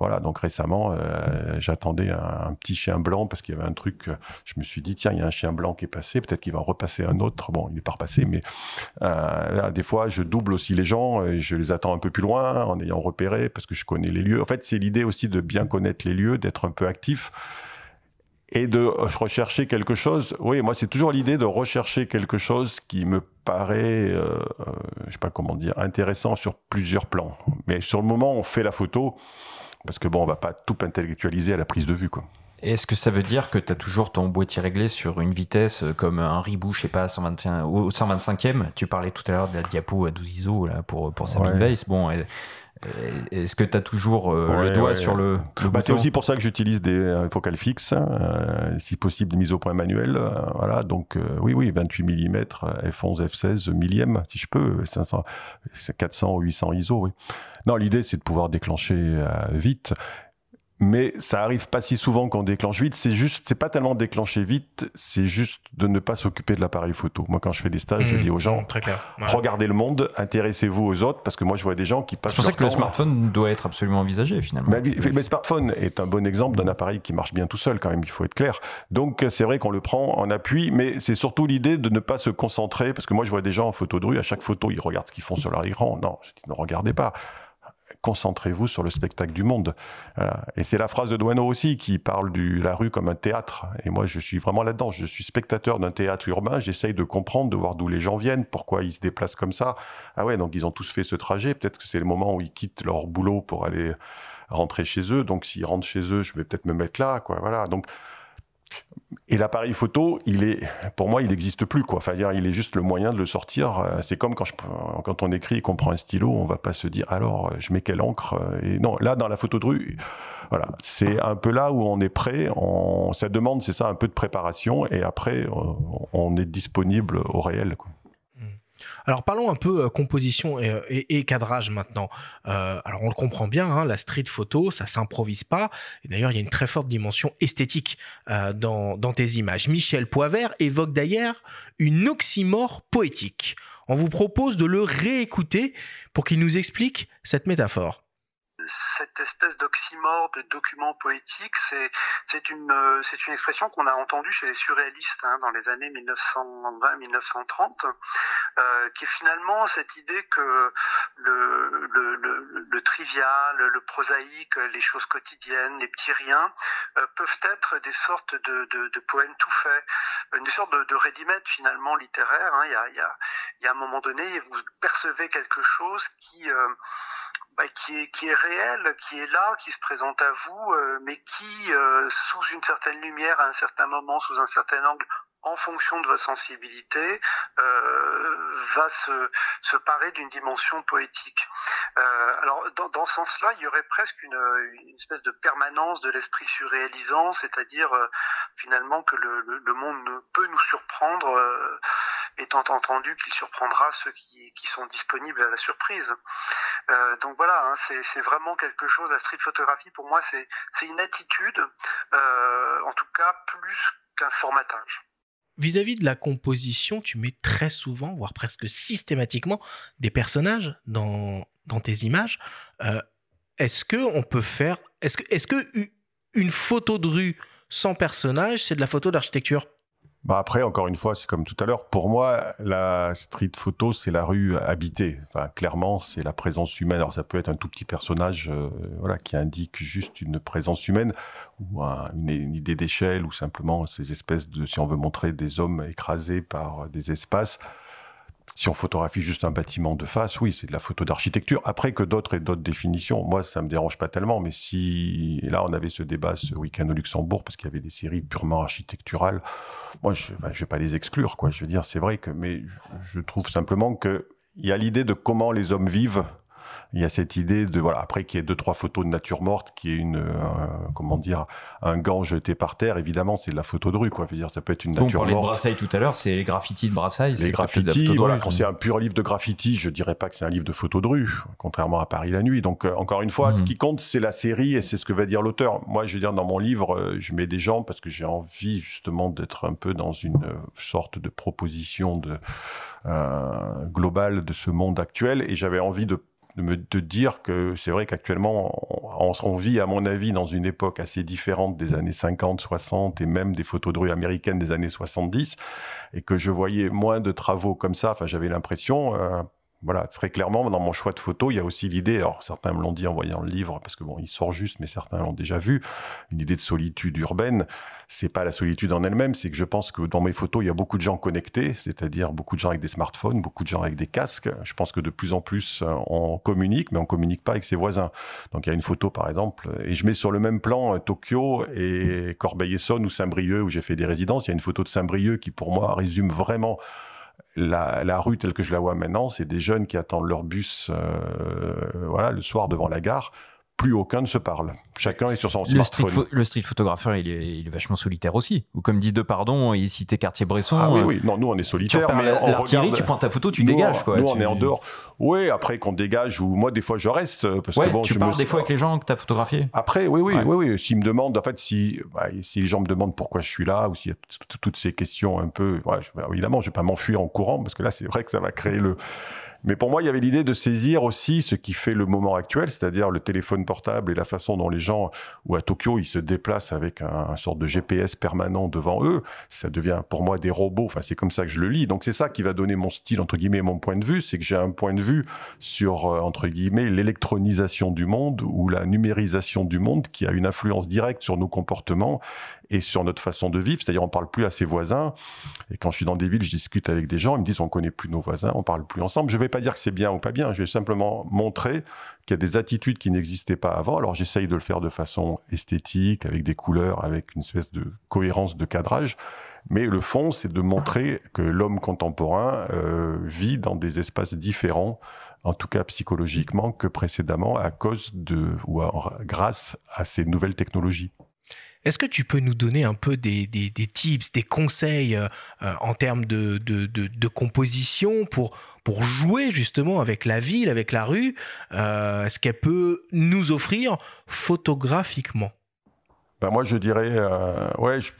Voilà. Donc récemment, euh, j'attendais un, petit chien blanc parce qu'il y avait un truc. Je me suis dit tiens, il y a un chien blanc qui est passé. Peut-être qu'il va repasser un autre. Bon, il n'est pas repassé, mais euh, là, des fois, je double aussi les gens et je les attends un peu plus loin en ayant repéré parce que je connais les lieux. En fait, c'est l'idée aussi de bien connaître les lieux, d'être un peu actif et de rechercher quelque chose. Oui, moi, c'est toujours l'idée de rechercher quelque chose qui me paraît, euh, euh, je sais pas comment dire, intéressant sur plusieurs plans. Mais sur le moment, on fait la photo parce que bon, on va pas tout intellectualiser à la prise de vue, quoi. Est-ce que ça veut dire que tu as toujours ton boîtier réglé sur une vitesse euh, comme un ribou, je sais pas, 121, au 125e Tu parlais tout à l'heure de la diapo à 12 ISO là, pour, pour Sabine ouais. Weiss. Bon, est-ce que tu as toujours euh, le doigt sur le, le bah, C'est aussi pour ça que j'utilise des euh, focales fixes, euh, si possible des mises au point manuelles. voilà, donc oui, oui, 28 mm, f11, f16, millième, si je peux, 500, 400 ou 800 ISO. Oui. Non, l'idée c'est de pouvoir déclencher vite mais ça arrive pas si souvent qu'on déclenche vite. C'est juste, c'est pas tellement déclencher vite, c'est juste de ne pas s'occuper de l'appareil photo. Moi, quand je fais des stages, je mmh. dis aux gens, Très clair. regardez le monde, intéressez-vous aux autres, parce que moi, je vois des gens qui passent. C'est pour ça que le smartphone doit être absolument envisagé finalement. Mais, le smartphone est un bon exemple d'un appareil qui marche bien tout seul, quand même. Il faut être clair. Donc, c'est vrai qu'on le prend en appui, mais c'est surtout l'idée de ne pas se concentrer, parce que moi, je vois des gens en photo de rue, à chaque photo, ils regardent ce qu'ils font sur leur écran. Non, je dis, ne regardez pas concentrez-vous sur le spectacle du monde. Et c'est la phrase de Douaneau aussi qui parle de la rue comme un théâtre. Et moi, je suis vraiment là-dedans. Je suis spectateur d'un théâtre urbain. J'essaye de comprendre, de voir d'où les gens viennent, pourquoi ils se déplacent comme ça. Ah ouais, donc ils ont tous fait ce trajet. Peut-être que c'est le moment où ils quittent leur boulot pour aller rentrer chez eux. Donc s'ils rentrent chez eux, je vais peut-être me mettre là, quoi. Voilà. Donc et l'appareil photo, il est, pour moi, il n'existe plus, quoi. Enfin, il est juste le moyen de le sortir. Euh, c'est comme quand, on écrit et qu'on prend un stylo, on va pas se dire, alors, je mets quelle encre Et non, là, dans la photo de rue, voilà, c'est un peu là où on est prêt. On, ça demande, c'est ça, un peu de préparation, et après, on est disponible au réel. Alors parlons un peu euh, composition et, et, cadrage maintenant. Euh, alors on le comprend bien, hein, la street photo, ça s'improvise pas. Et d'ailleurs, il y a une très forte dimension esthétique euh, dans tes images. Michel Poivert évoque d'ailleurs une oxymore poétique. On vous propose de le réécouter pour qu'il nous explique cette métaphore cette espèce d'oxymore de document poétique, c'est c'est une euh, c'est une expression qu'on a entendue chez les surréalistes hein, dans les années 1920-1930, euh, qui est finalement cette idée que le le, le, trivial, le prosaïque, les choses quotidiennes, les petits riens euh, peuvent être des sortes de, de, poèmes tout faits, une sorte de, de ready-made finalement littéraire. Hein. Il, y a, il, y y a un moment donné, vous percevez quelque chose qui bah, est, qui est qui est là, qui se présente à vous, euh, mais qui, euh, sous une certaine lumière, à un certain moment, sous un certain angle, en fonction de votre sensibilité, euh, va se, se parer d'une dimension poétique. Alors, dans, ce sens-là, il y aurait presque une, espèce de permanence de l'esprit surréalisant, c'est-à-dire finalement que le, le, le, monde ne peut nous surprendre étant entendu qu'il surprendra ceux qui, sont disponibles à la surprise. Euh, donc voilà, hein, c'est vraiment quelque chose, la street photographie pour moi c'est une attitude, euh, en tout cas plus qu'un formatage. Vis-à-vis -vis de la composition, tu mets très souvent, voire presque systématiquement, des personnages dans, tes images. Euh, est-ce que on peut faire, est-ce que une photo de rue sans personnage, c'est de la photo d'architecture bah après, encore une fois, c'est comme tout à l'heure. Pour moi, la street photo, c'est la rue habitée. Enfin, clairement, c'est la présence humaine. Alors, ça peut être un tout petit personnage, euh, voilà, qui indique juste une présence humaine ou un, une, une, idée d'échelle ou simplement ces espèces de, si on veut montrer des hommes écrasés par des espaces. Si on photographie juste un bâtiment de face, oui, c'est de la photo d'architecture. Après que d'autres et d'autres définitions, moi, ça me dérange pas tellement. Mais si là, on avait ce débat ce week-end au Luxembourg parce qu'il y avait des séries purement architecturales, moi, je, enfin, je vais pas les exclure, quoi. Je veux dire, c'est vrai que, mais je, je trouve simplement que il y a l'idée de comment les hommes vivent Il y a cette idée de voilà après qu'il y ait deux trois photos de nature morte, qui est une comment dire un gant jeté par terre. Évidemment, c'est de la photo de rue quoi. Je veux dire, ça peut être une nature on parlait morte. de Brassailles tout à l'heure, c'est les graffitis de Brassailles. Les graffitis, voilà, quand c'est un pur livre de graffiti, je dirais pas que c'est un livre de photos de rue, contrairement à Paris la nuit. Donc encore une fois, ce qui compte, c'est la série et c'est ce que va dire l'auteur. Moi, je veux dire dans mon livre, je mets des gens parce que j'ai envie justement d'être un peu dans une sorte de proposition de euh, globale de ce monde actuel et j'avais envie de de me de dire que c'est vrai qu'actuellement on, on, vit à mon avis dans une époque assez différente des années 50, 60 et même des photos de rue américaines des années 70 et que je voyais moins de travaux comme ça. Enfin, j'avais l'impression, euh, voilà, très clairement, dans mon choix de photos, il y a aussi l'idée, alors certains me l'ont dit en voyant le livre, parce que bon, il sort juste, mais certains l'ont déjà vu, une idée de solitude urbaine. C'est pas la solitude en elle-même, c'est que je pense que dans mes photos, il y a beaucoup de gens connectés, c'est-à-dire beaucoup de gens avec des smartphones, beaucoup de gens avec des casques. Je pense que de plus en plus, euh, on communique, mais on communique pas avec ses voisins. Donc il y a une photo, par exemple, et je mets sur le même plan euh, Tokyo et Corbeil-Essonne ou Saint-Brieuc, où j'ai fait des résidences. Il y a une photo de Saint-Brieuc qui, pour moi, résume vraiment la, la, rue telle que je la vois maintenant, c'est des jeunes qui attendent leur bus, euh, voilà, le soir devant la gare plus aucun ne se parle. Chacun est sur son le smartphone. Street le street photographeur, il est, il est, vachement solitaire aussi. Ou comme dit De Pardon, il citait Cartier-Bresson. Ah oui, oui. Non, nous, on est solitaire. mais l'artillerie, regarde... tu prends ta photo, tu nous, dégages. Quoi. Nous, tu... on est en dehors. Oui, après qu'on dégage, ou moi, des fois, je reste. Parce ouais, que bon, tu je parles me... des fois avec les gens que tu as photographiés Après, oui, oui, ouais. oui, oui. S'ils me demandent, en fait, si, bah, si les gens me demandent pourquoi je suis là, ou s'il y a toutes ces questions un peu. Ouais, je, évidemment, je vais pas m'enfuir en courant, parce que là, c'est vrai que ça va créer le mais pour moi, il y avait l'idée de saisir aussi ce qui fait le moment actuel, c'est-à-dire le téléphone portable et la façon dont les gens, ou à Tokyo, ils se déplacent avec un, un sorte de GPS permanent devant eux. Ça devient pour moi des robots. Enfin, c'est comme ça que je le lis. Donc c'est ça qui va donner mon style entre guillemets, mon point de vue, c'est que j'ai un point de vue sur euh, entre guillemets l'électronisation du monde ou la numérisation du monde qui a une influence directe sur nos comportements et sur notre façon de vivre. C'est-à-dire, on parle plus à ses voisins. Et quand je suis dans des villes, je discute avec des gens, ils me disent, on connaît plus nos voisins, on parle plus ensemble. Je vais pas dire que c'est bien ou pas bien. Je vais simplement montrer qu'il y a des attitudes qui n'existaient pas avant. Alors, j'essaye de le faire de façon esthétique, avec des couleurs, avec une espèce de cohérence de cadrage. Mais le fond, c'est de montrer que l'homme contemporain euh, vit dans des espaces différents, en tout cas psychologiquement, que précédemment, à cause de ou grâce à ces nouvelles technologies. Est-ce que tu peux nous donner un peu des, tips, des conseils euh, en termes de, de, de, de, composition pour, pour jouer justement avec la ville, avec la rue euh, Ce qu'elle peut nous offrir photographiquement? Ben moi, je dirais, euh, ouais, je,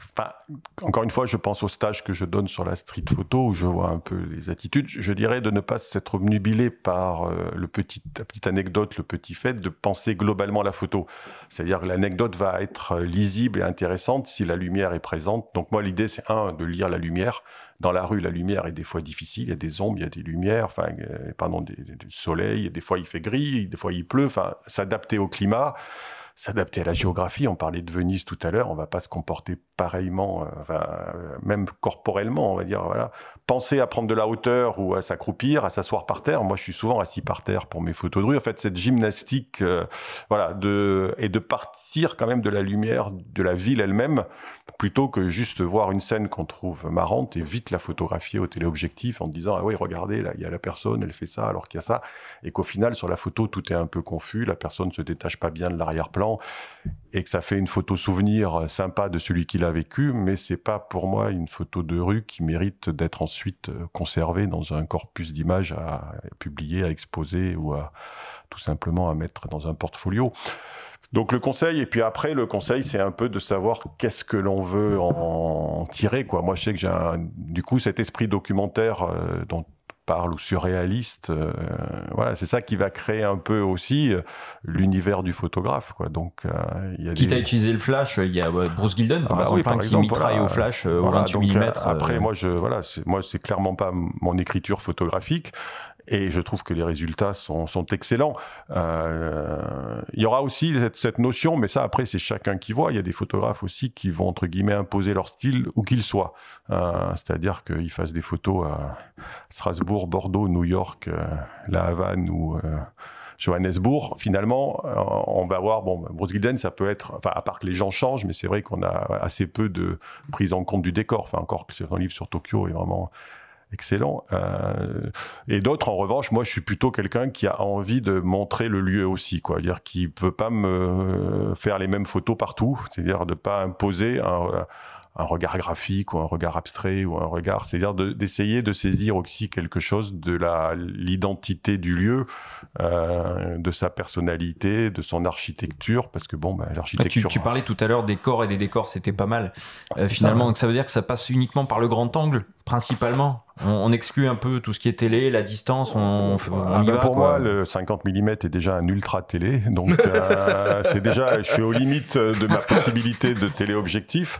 encore une fois, je pense au stage que je donne sur la street photo où je vois un peu les attitudes. Je dirais de ne pas s'être obnubilé par euh, le petit, la petite anecdote, le petit fait, de penser globalement la photo. C'est-à-dire que l'anecdote va être lisible et intéressante si la lumière est présente. Donc moi, l'idée, c'est un, de lire la lumière. Dans la rue, la lumière est des fois difficile. Il y a des ombres, il y a des lumières, enfin, euh, pardon, du soleil. Des fois, il fait gris, des fois, il pleut. Enfin, s'adapter au climat s'adapter à la géographie. On parlait de Venise tout à l'heure. On va pas se comporter pareillement, euh, euh, même corporellement, on va dire. Voilà, penser à prendre de la hauteur ou à s'accroupir, à s'asseoir par terre. Moi, je suis souvent assis par terre pour mes photos de rue. En fait, cette gymnastique, euh, voilà, de et de partir quand même de la lumière de la ville elle-même, plutôt que juste voir une scène qu'on trouve marrante et vite la photographier au téléobjectif en disant ah oui, regardez là, il y a la personne, elle fait ça alors qu'il y a ça, et qu'au final sur la photo tout est un peu confus, la personne se détache pas bien de l'arrière-plan et que ça fait une photo souvenir sympa de celui qui l'a vécu, mais c'est pas pour moi une photo de rue qui mérite d'être ensuite conservée dans un corpus d'images à publier, à exposer ou à tout simplement à mettre dans un portfolio. Donc le conseil, et puis après le conseil, c'est un peu de savoir qu'est-ce que l'on veut en tirer. Quoi. Moi, je sais que j'ai du coup cet esprit documentaire euh, dont parle ou surréaliste. Euh, voilà, c'est ça qui va créer un peu aussi euh, l'univers du photographe. Quoi. Donc, euh, il y a qui des... t'a utilisé le flash Il y a Bruce Gilden, par Ah bah exemple, oui, par hein, qui exemple, mitraille voilà. au flash euh, Voilà, au 28 donc, mm. euh, Après, moi, je voilà, moi, c'est clairement pas mon écriture photographique. Et je trouve que les résultats sont, excellents. Euh, il y aura aussi cette, notion, mais ça après c'est chacun qui voit. Il y a des photographes aussi qui vont entre guillemets imposer leur style où qu'il soit. Euh, C'est-à-dire qu'ils fassent des photos à Strasbourg, Bordeaux, New York, euh, La Havane ou Johannesburg. Finalement, on va voir. Bon, Bruce Gilden, ça peut être, enfin à part que les gens changent, mais c'est vrai qu'on a assez peu de prise en compte du décor. Enfin encore que c'est un livre sur Tokyo est vraiment excellent. Euh, et d'autres, en revanche, moi, je suis plutôt quelqu'un qui a envie de montrer le lieu aussi, quoi. dire qui veut pas me faire les mêmes photos partout, c'est-à-dire de pas imposer un un regard graphique ou un regard abstrait ou un regard, c'est-à-dire d'essayer de, saisir aussi quelque chose de la l'identité du lieu, euh, de sa personnalité, de son architecture, parce que bon, bah, l'architecture. Tu, tu, parlais tout à l'heure des corps et des décors, c'était pas mal. Euh, finalement, ça, donc ça veut dire que ça passe uniquement par le grand angle, principalement. On, exclut un peu tout ce qui est télé, la distance. On, ah ben pour moi, le 50 mm est déjà un ultra télé, donc euh, c'est déjà, je suis aux limites de ma possibilité de téléobjectif.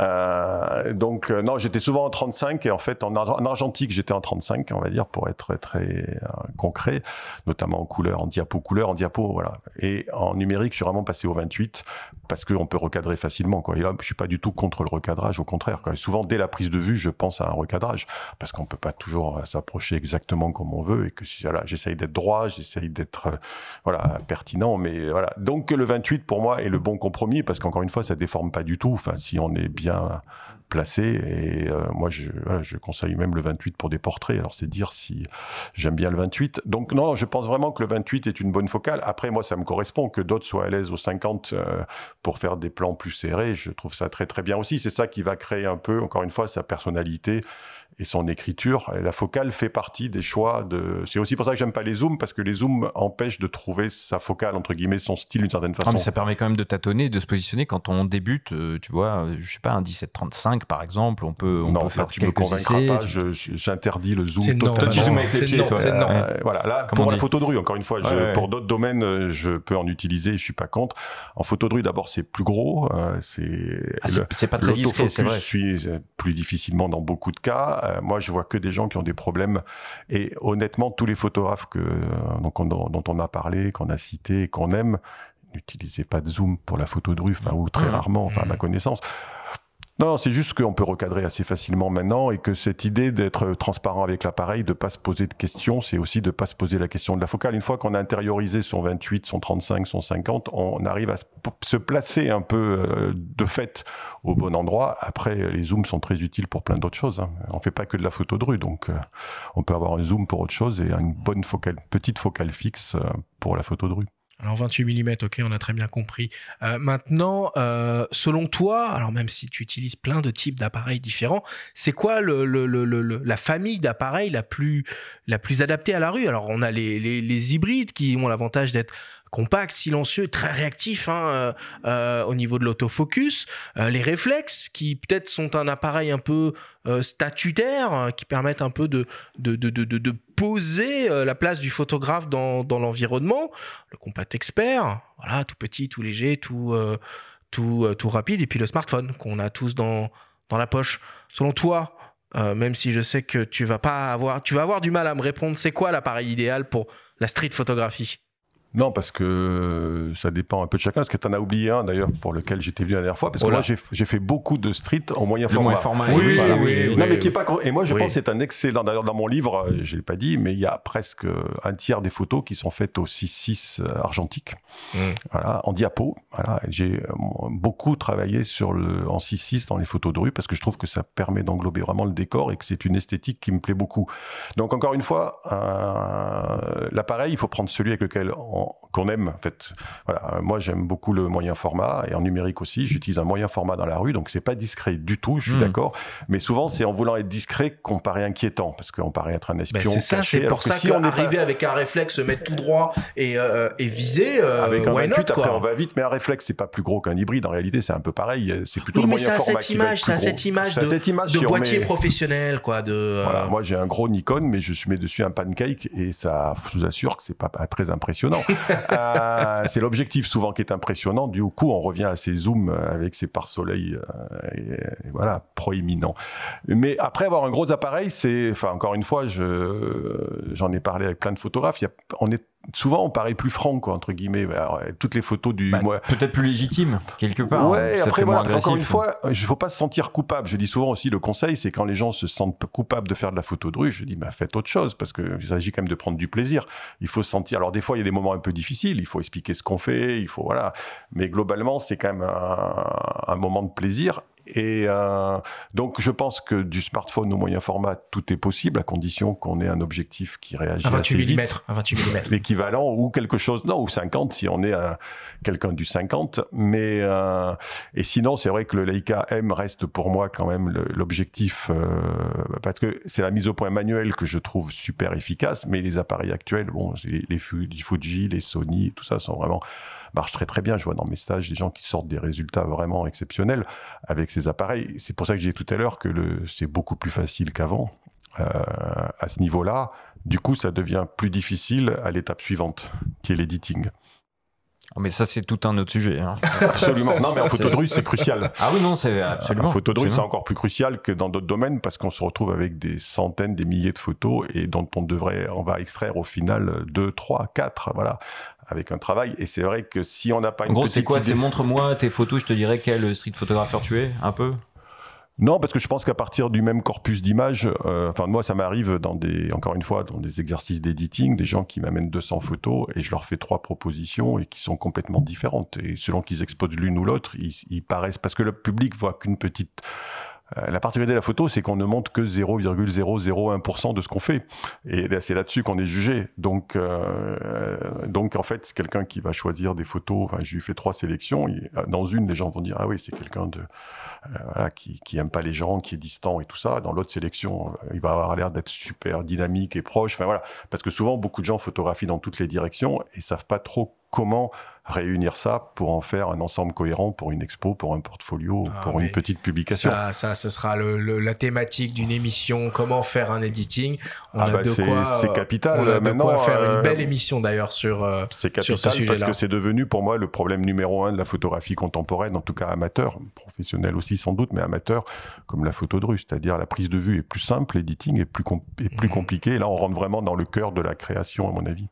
Euh, donc euh, non, j'étais souvent en 35 et en fait en, argentique j'étais en 35, on va dire pour être très euh, concret, notamment en couleur, en diapo couleur, en diapo voilà. Et en numérique, je suis vraiment passé au 28 parce qu'on peut recadrer facilement quoi. Et là, je suis pas du tout contre le recadrage, au contraire. Souvent dès la prise de vue, je pense à un recadrage parce qu'on peut pas toujours s'approcher exactement comme on veut et que j'essaye d'être droit, j'essaye d'être voilà pertinent, mais voilà. Donc le 28 pour moi est le bon compromis parce qu'encore une fois, ça déforme pas du tout. Si on est bien placé. Et euh, moi, je, conseille même le 28 pour des portraits. Alors, c'est dire si j'aime bien le 28. Donc, non, je pense vraiment que le 28 est une bonne focale. Après, moi, ça me correspond que d'autres soient à l'aise au 50 euh, pour faire des plans plus serrés. Je trouve ça très, très bien aussi. C'est ça qui va créer un peu, encore une fois, sa personnalité et son écriture. la focale fait partie des choix de. C'est aussi pour ça que j'aime pas les zooms parce que les zooms empêchent de trouver sa focale entre guillemets, son style d'une certaine façon. mais ça permet quand même de tâtonner, de se positionner quand on débute. Euh, tu vois, euh, je sais pas un 1735 par exemple, on peut on non, peut faire tu quelques me convaincras pas. J'interdis le zoom totalement. tu zoomes avec les pieds, toi. Euh, voilà, là pour la photo de rue, encore une fois, je, pour d'autres domaines, je peux en utiliser. Je suis pas contre. En photo de rue, d'abord, c'est plus gros. c'est ah, c'est pas très discret, c'est vrai. suis plus difficilement dans beaucoup de cas. Moi, je vois que des gens qui ont des problèmes. Et honnêtement, tous les photographes que, donc, dont on a parlé, qu'on a cité, qu'on aime, n'utilisaient pas de zoom pour la photo de rue, enfin, ou très mmh. rarement, enfin, à ma mmh. connaissance. Non, c'est juste qu'on peut recadrer assez facilement maintenant et que cette idée d'être transparent avec l'appareil, de pas se poser de questions, c'est aussi de pas se poser la question de la focale. Une fois qu'on a intériorisé son 28, son 35, son 50, on arrive à se placer un peu euh, de fait au bon endroit. Après, les zooms sont très utiles pour plein d'autres choses. Hein. On fait pas que de la photo de rue, donc euh, on peut avoir un zoom pour autre chose et une bonne focale, petite focale fixe euh, pour la photo de rue. Alors 28 mm, ok, on a très bien compris. Euh, maintenant, euh, selon toi, alors même si tu utilises plein de types d'appareils différents, c'est quoi le, le, le, la famille d'appareils la plus, la plus adaptée à la rue? Alors on a les, les, les hybrides qui ont l'avantage d'être compact, silencieux, très réactif hein, euh, euh, au niveau de l'autofocus. Euh, les réflexes qui peut-être sont un appareil un peu statutaire, hein, qui permettent un peu de, de, de, de, de poser la place du photographe dans, dans l'environnement. Le compact expert, voilà, tout petit, tout léger, tout, tout, tout rapide. Et puis le smartphone qu'on a tous dans, dans la poche. Selon toi, même si je sais que tu vas pas avoir, tu vas avoir du mal à me répondre, c'est quoi l'appareil idéal pour la street photographie? Non, parce que ça dépend un peu de chacun. Parce que tu en as oublié un d'ailleurs pour lequel j'étais venu la dernière fois. Parce que moi j'ai fait beaucoup de street en moyen format. Moyen format. Oui, oui, oui, Non, mais qui est pas. Et moi je pense que c'est un excellent. D'ailleurs dans mon livre, euh, je l'ai pas dit, mais il y a presque un tiers des photos qui sont faites au 6.6 euh, argentique. Mm. Voilà, en diapo. Voilà, j'ai euh, beaucoup travaillé sur le en 6.6 dans les photos de rue parce que je trouve que ça permet d'englober vraiment le décor et que c'est une esthétique qui me plaît beaucoup. Donc encore une fois, euh, l'appareil, il faut prendre celui avec lequel on qu'on aime. En fait, voilà. Moi, j'aime beaucoup le moyen format et en numérique aussi. J'utilise un moyen format dans la rue, donc c'est pas discret du tout. Je suis hmm. d'accord. Mais souvent, c'est en voulant être discret qu'on paraît inquiétant parce qu'on paraît être un espion. Ben c'est c'est pour ça si on est arrivé avec un réflexe, se mettre tout droit et, euh, et viser. Euh, avec un 28, après on va vite, mais un réflexe, c'est pas plus gros qu'un hybride. En réalité, c'est un peu pareil. C'est plutôt le moyen format cette image, qui cette image de, cette image de boîtier professionnel, quoi. De, euh, voilà, moi, j'ai un gros Nikon, mais je mets dessus un pancake et ça, je vous assure que c'est pas très impressionnant. Euh, c'est l'objectif souvent qui est impressionnant. Du coup, on revient à ces zooms avec ces pare-soleil, euh, voilà, proéminents. Mais après avoir un gros appareil, c'est, enfin, encore une fois, je, j'en ai parlé avec plein de photographes. On est souvent on paraît plus franc quoi entre guillemets. Alors, toutes les photos du bah, peut-être plus légitime quelque part ouais après voilà encore une fois il faut pas se sentir coupable. Je dis souvent aussi le conseil c'est quand les gens se sentent coupables de faire de la photo de rue je dis bah faites autre chose parce que il s'agit quand même de prendre du plaisir. Il faut se sentir alors des fois il y a des moments un peu difficiles il faut expliquer ce qu'on fait il faut voilà. Mais globalement c'est quand même un, un moment de plaisir Et euh, donc, je pense que du smartphone au moyen format, tout est possible à condition qu'on ait un objectif qui réagit Un 28 assez vite. mm, un 28 mm. L'équivalent ou quelque chose, non, ou 50 si on est un- quelqu'un du 50. Mais euh, et sinon, c'est vrai que le Leica M reste pour moi quand même l'objectif euh, parce que c'est la mise au point manuelle que je trouve super efficace. Mais les appareils actuels, bon, les, les Fu- Fuji, les Sony, tout ça sont vraiment marchent très très bien. Je vois dans mes stages des gens qui sortent des résultats vraiment exceptionnels avec ces appareils. C'est pour ça que j'ai dit tout à l'heure que c'est beaucoup plus facile qu'avant euh, à ce niveau-là. Du coup, ça devient plus difficile à l'étape suivante, qui est l'editing. Mais ça, c'est tout un autre sujet. hein. Absolument. Non, mais en photo de rue, c'est crucial. Ah oui, non, c'est absolument. En photo de rue, c'est encore plus crucial que dans d'autres domaines parce qu'on se retrouve avec des centaines, des milliers de photos et dont on devrait, on va extraire au final deux, trois, quatre, voilà, avec un travail. Et c'est vrai que si on n'a pas En une gros, petite c'est quoi? idée- C'est montre-moi tes photos, je te dirais quel street photographeur tu es, un peu? Non, parce que je pense qu'à partir du même corpus d'images, euh, enfin moi ça m'arrive dans des, encore une fois, dans des exercices d'editing, des gens qui m'amènent 200 photos et je leur fais trois propositions et qui sont complètement différentes. Et selon qu'ils exposent l'une ou l'autre, ils, ils paraissent parce que le public voit qu'une petite. Euh, la particularité de la photo, c'est qu'on ne montre que 0,001% de ce qu'on fait. Et là, c'est là-dessus qu'on est jugé. Donc, euh, donc en fait, c'est quelqu'un qui va choisir des photos. Enfin, je lui fais trois sélections. Il- Dans une, les gens vont dire ah oui, c'est quelqu'un de euh, voilà, qui, qui aime pas les gens, qui est distant et tout ça. Dans l'autre sélection, euh, il va avoir l'air d'être super dynamique et proche. Enfin voilà, parce que souvent beaucoup de gens photographient dans toutes les directions et savent pas trop comment réunir ça pour en faire un ensemble cohérent pour une expo, pour un portfolio, Ah, pour une petite publication. Ça, ça, ce sera le, le- la thématique d'une émission. Comment faire un editing On Ah a bah, de c'est- quoi. c'est euh, capital. On a de quoi faire euh, une belle émission d'ailleurs sur. euh, C'est sur ce capital parce sujet-là. que c'est devenu pour moi le problème numéro un de la photographie contemporaine, en tout cas amateur, professionnel aussi sans doute, mais amateur, comme la photo de rue. C'est-à-dire la prise de vue est plus simple, l'editing est plus, com- est plus Mhm. compliqué. Et là, on rentre vraiment dans le cœur de la création, à mon avis.